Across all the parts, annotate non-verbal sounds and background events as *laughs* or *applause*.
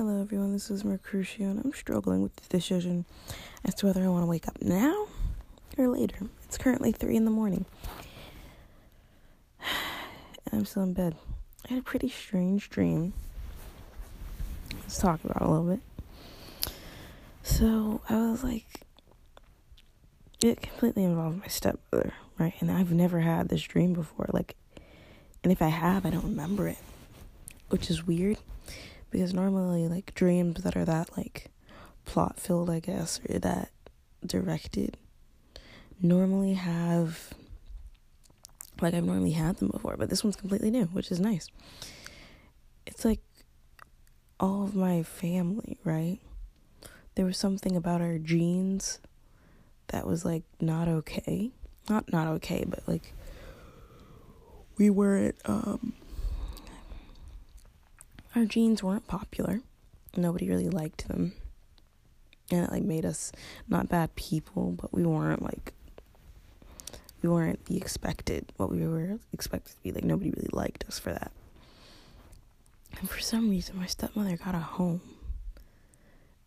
Hello, everyone. This is Mercutio, and I'm struggling with the decision as to whether I want to wake up now or later. It's currently 3 in the morning, and I'm still in bed. I had a pretty strange dream. Let's talk about it a little bit. So, I was like, it completely involved my stepmother, right? And I've never had this dream before. Like, and if I have, I don't remember it, which is weird because normally like dreams that are that like plot filled i guess or that directed normally have like i've normally had them before but this one's completely new which is nice. It's like all of my family right? There was something about our genes that was like not okay. Not not okay but like we weren't um our genes weren't popular. Nobody really liked them. And it like made us not bad people, but we weren't like we weren't the expected what we were expected to be. Like nobody really liked us for that. And for some reason my stepmother got a home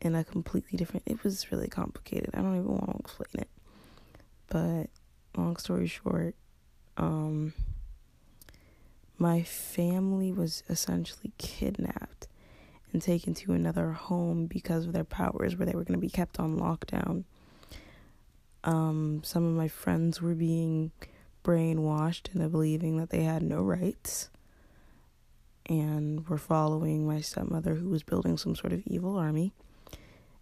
in a completely different it was really complicated. I don't even want to explain it. But long story short, um my family was essentially kidnapped and taken to another home because of their powers where they were going to be kept on lockdown. Um, some of my friends were being brainwashed into believing that they had no rights and were following my stepmother who was building some sort of evil army.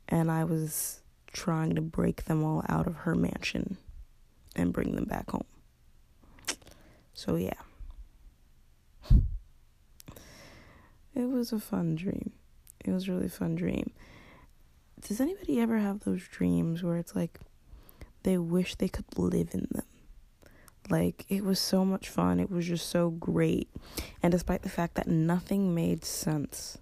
And I was trying to break them all out of her mansion and bring them back home. So, yeah. It was a fun dream. It was a really fun dream. Does anybody ever have those dreams where it's like they wish they could live in them? Like it was so much fun. It was just so great. And despite the fact that nothing made sense,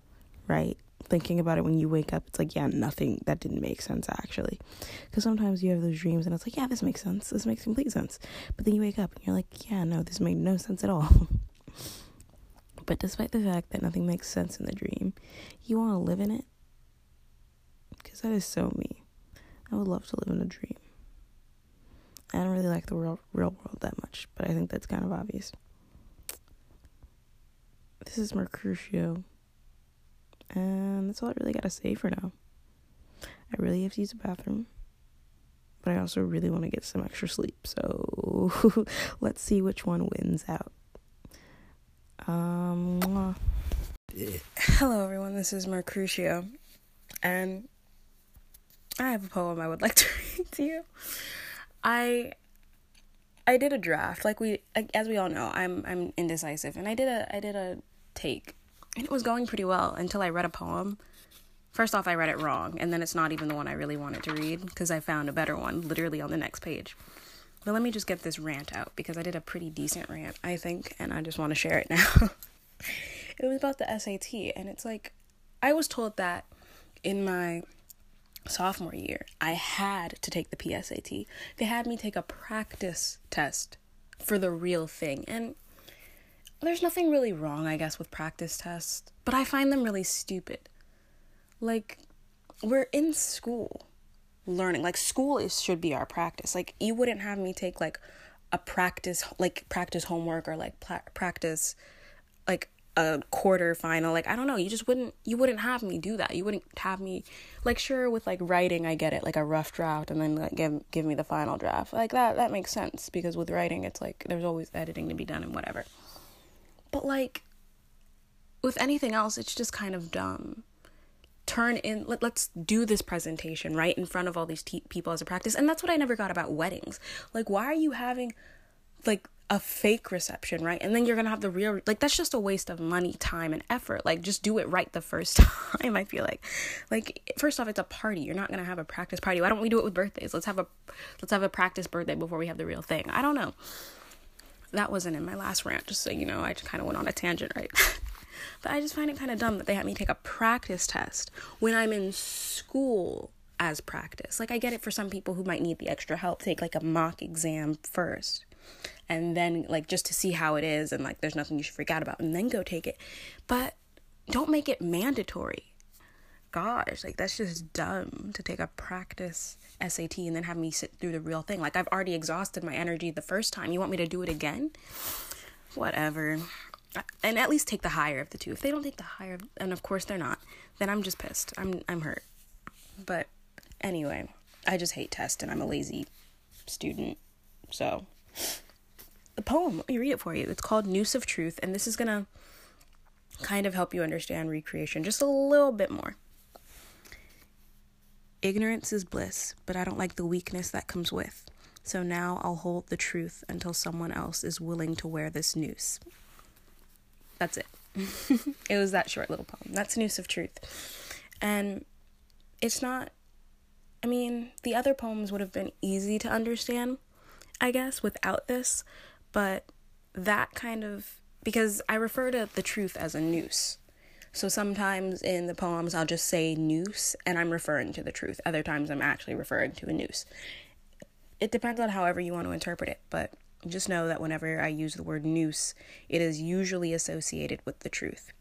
right? Thinking about it when you wake up, it's like, yeah, nothing that didn't make sense actually. Because sometimes you have those dreams and it's like, yeah, this makes sense. This makes complete sense. But then you wake up and you're like, yeah, no, this made no sense at all. *laughs* But despite the fact that nothing makes sense in the dream, you want to live in it. Because that is so me. I would love to live in a dream. I don't really like the real, real world that much, but I think that's kind of obvious. This is Mercutio. And that's all I really got to say for now. I really have to use the bathroom. But I also really want to get some extra sleep. So *laughs* let's see which one wins out. Um, hello, everyone. This is Mercutio, and I have a poem I would like *laughs* to read to you. I I did a draft, like we, as we all know, I'm I'm indecisive, and I did a I did a take, and it was going pretty well until I read a poem. First off, I read it wrong, and then it's not even the one I really wanted to read because I found a better one literally on the next page. But let me just get this rant out because I did a pretty decent rant, I think, and I just want to share it now. *laughs* it was about the SAT, and it's like I was told that in my sophomore year, I had to take the PSAT. They had me take a practice test for the real thing. And there's nothing really wrong, I guess, with practice tests, but I find them really stupid. Like, we're in school learning. Like school is should be our practice. Like you wouldn't have me take like a practice like practice homework or like pla- practice like a quarter final. Like i don't know. You just wouldn't you wouldn't have me do that. You wouldn't have me like sure with like writing i get it like a rough draft and then like give give me the final draft. Like that that makes sense because with writing it's like there's always editing to be done and whatever. But like with anything else it's just kind of dumb turn in let, let's do this presentation right in front of all these te- people as a practice. And that's what i never got about weddings. Like why are you having like a fake reception right? And then you're gonna have the real like that's just a waste of money time and effort. Like just do it right the first *laughs* time i feel like. Like first off it's a party. You're not gonna have a practice party. Why don't we do it with birthdays? Let's have a let's have a practice birthday before we have the real thing. I don't know. That wasn't in my last rant just so you know. I just kind of went on a tangent right *laughs* But I just find it kind of dumb that they had me take a practice test when I'm in school as practice. Like, I get it for some people who might need the extra help, take like a mock exam first. And then, like, just to see how it is, and like, there's nothing you should freak out about, and then go take it. But don't make it mandatory. gosh, like that's just dumb to take a practice SAT and then have me sit through the real thing. Like I've already exhausted my energy the first time. You want me to do it again? Whatever. And at least take the higher of the two. If they don't take the higher, and of course they're not, then I'm just pissed. I'm I'm hurt. But anyway, I just hate tests and I'm a lazy student. So the poem, let me read it for you. It's called Noose of Truth, and this is gonna kind of help you understand recreation just a little bit more. Ignorance is bliss, but I don't like the weakness that comes with. So now I'll hold the truth until someone else is willing to wear this noose. That's it. *laughs* it was that short little poem. That's Noose of Truth. And it's not, I mean, the other poems would have been easy to understand, I guess, without this, but that kind of because I refer to the truth as a noose. So sometimes in the poems I'll just say noose and I'm referring to the truth. Other times I'm actually referring to a noose. It depends on however you want to interpret it, but just know that whenever I use the word noose, it is usually associated with the truth.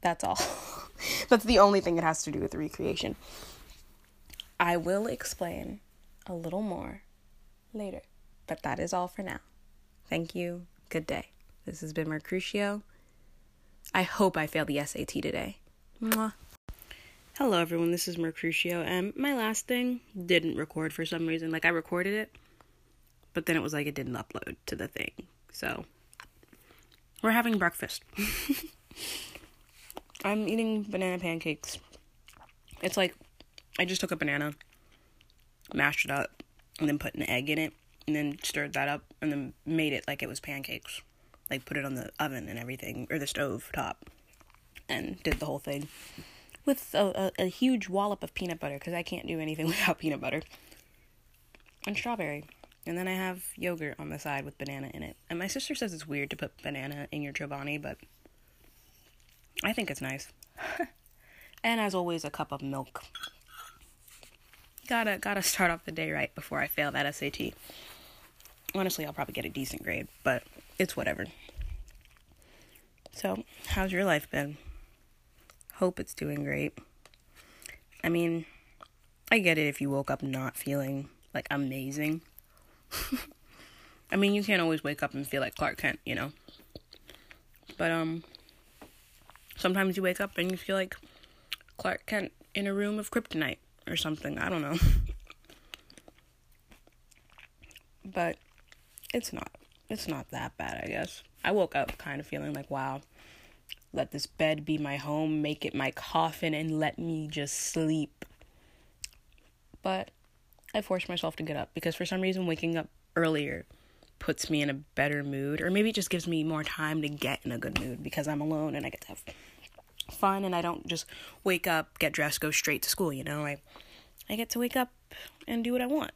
That's all. *laughs* That's the only thing it has to do with recreation. I will explain a little more later, but that is all for now. Thank you good day. This has been Mercutio. I hope I failed the SAT today. Mwah. Hello, everyone. This is Mercutio, and my last thing didn't record for some reason. Like, I recorded it, but then it was like it didn't upload to the thing. So, we're having breakfast. *laughs* I'm eating banana pancakes. It's like I just took a banana, mashed it up, and then put an egg in it and then stirred that up and then made it like it was pancakes. Like put it on the oven and everything or the stove top and did the whole thing with a, a, a huge wallop of peanut butter because I can't do anything *laughs* without peanut butter and strawberry. And then I have yogurt on the side with banana in it. And my sister says it's weird to put banana in your Chobani, but I think it's nice. *laughs* and as always, a cup of milk. Gotta gotta start off the day right before I fail that SAT honestly, I'll probably get a decent grade, but it's whatever. So, how's your life been? Hope it's doing great. I mean, I get it if you woke up not feeling like amazing. *laughs* I mean, you can't always wake up and feel like Clark Kent, you know. But um sometimes you wake up and you feel like Clark Kent in a room of kryptonite or something. I don't know. *laughs* but it's not it's not that bad, I guess. I woke up kind of feeling like, wow, let this bed be my home, make it my coffin, and let me just sleep. But I forced myself to get up because for some reason, waking up earlier puts me in a better mood, or maybe it just gives me more time to get in a good mood because I'm alone and I get to have fun and I don't just wake up, get dressed, go straight to school, you know? I I get to wake up and do what I want.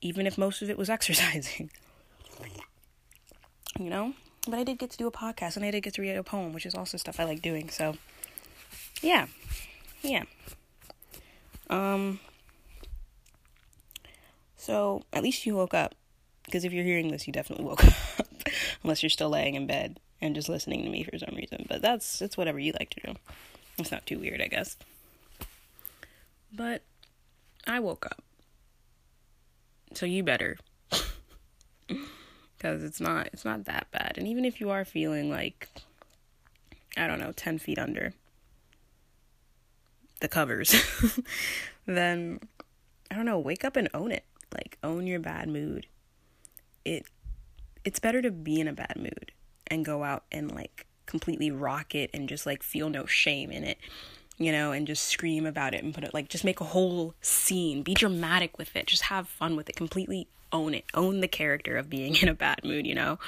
Even if most of it was *laughs* exercising you know? But I did get to do a podcast and I did get to read a poem, which is also stuff I like doing. So, yeah. Yeah. Um, so at least you woke up. Because if you're hearing this, you definitely *laughs* woke up. Unless you're still laying in bed and just listening to me for some reason. But that's it's whatever you like to do. It's not too weird, I guess. But I woke up. So you better *laughs* because it's not it's not that bad. And even if you are feeling like I don't know, 10 feet under the covers, *laughs* then I don't know, wake up and own it. Like own your bad mood. It it's better to be in a bad mood and go out and like completely rock it and just like feel no shame in it you know, and just scream about it and put it like just make a whole scene, be dramatic with it, just have fun with it, completely own it, own the character of being *laughs* in a bad mood, you know.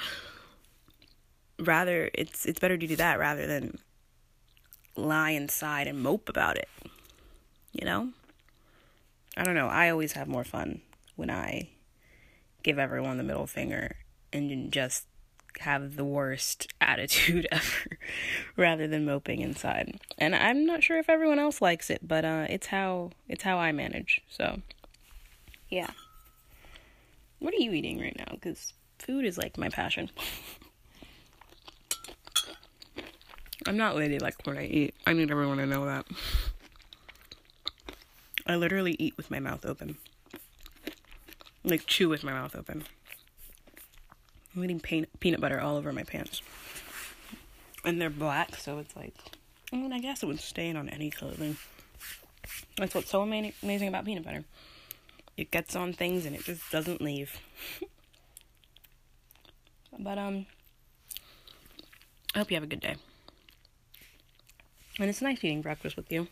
Rather, it's it's better to do that rather than lie inside and mope about it, you know. I don't know. I always have more fun when I give everyone the middle finger and just have the worst *laughs* attitude ever rather than moping inside. And I'm not sure if everyone else likes it, but uh it's how it's how I manage. So yeah. What are you eating right now? Cuz food is like my passion. *laughs* I'm not ladylike when I eat. I need everyone to know that. I literally eat with my mouth open. Like, chew with my mouth open. I'm eating peanut butter all over my pants. And they're black, so it's like, I mean, I guess it would stain on any clothing. That's what's so amazing about peanut butter. It gets on things and it just doesn't leave. *laughs* but, um, I hope you have a good day. And it's nice eating breakfast with you.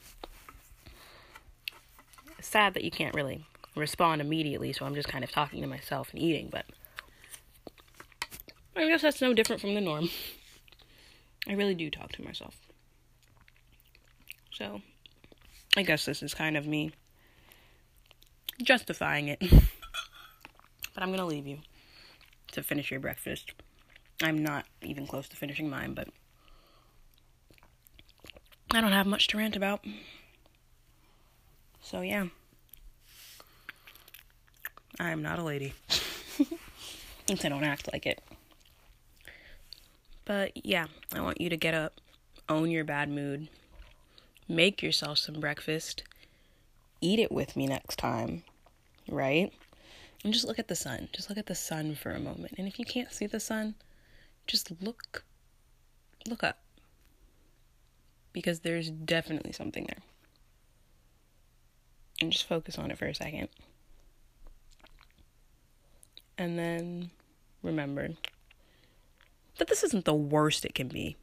Sad that you can't really respond immediately, so I'm just kind of talking to myself and eating, but I guess that's no different from the norm. I really do talk to myself. So, I guess this is kind of me justifying it. *laughs* but I'm going to leave you to finish your breakfast. I'm not even close to finishing mine, but I don't have much to rant about. So, yeah. I am not a lady. *laughs* Least I don't act like it. But yeah, I want you to get up, own your bad mood, make yourself some breakfast, eat it with me next time, right? And just look at the sun. Just look at the sun for a moment. And if you can't see the sun, just look look up. Because there's definitely something there. And just focus on it for a second. And then remember that this isn't the worst it can be.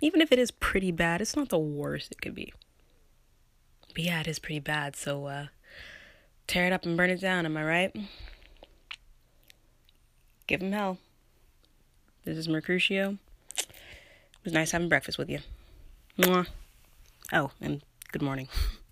Even if it is pretty bad, it's not the worst it could be. But yeah, it is pretty bad, so uh tear it up and burn it down, am I right? Give him hell. This is Mercutio. It was nice having breakfast with you. Mwah. Oh, and good morning. *laughs*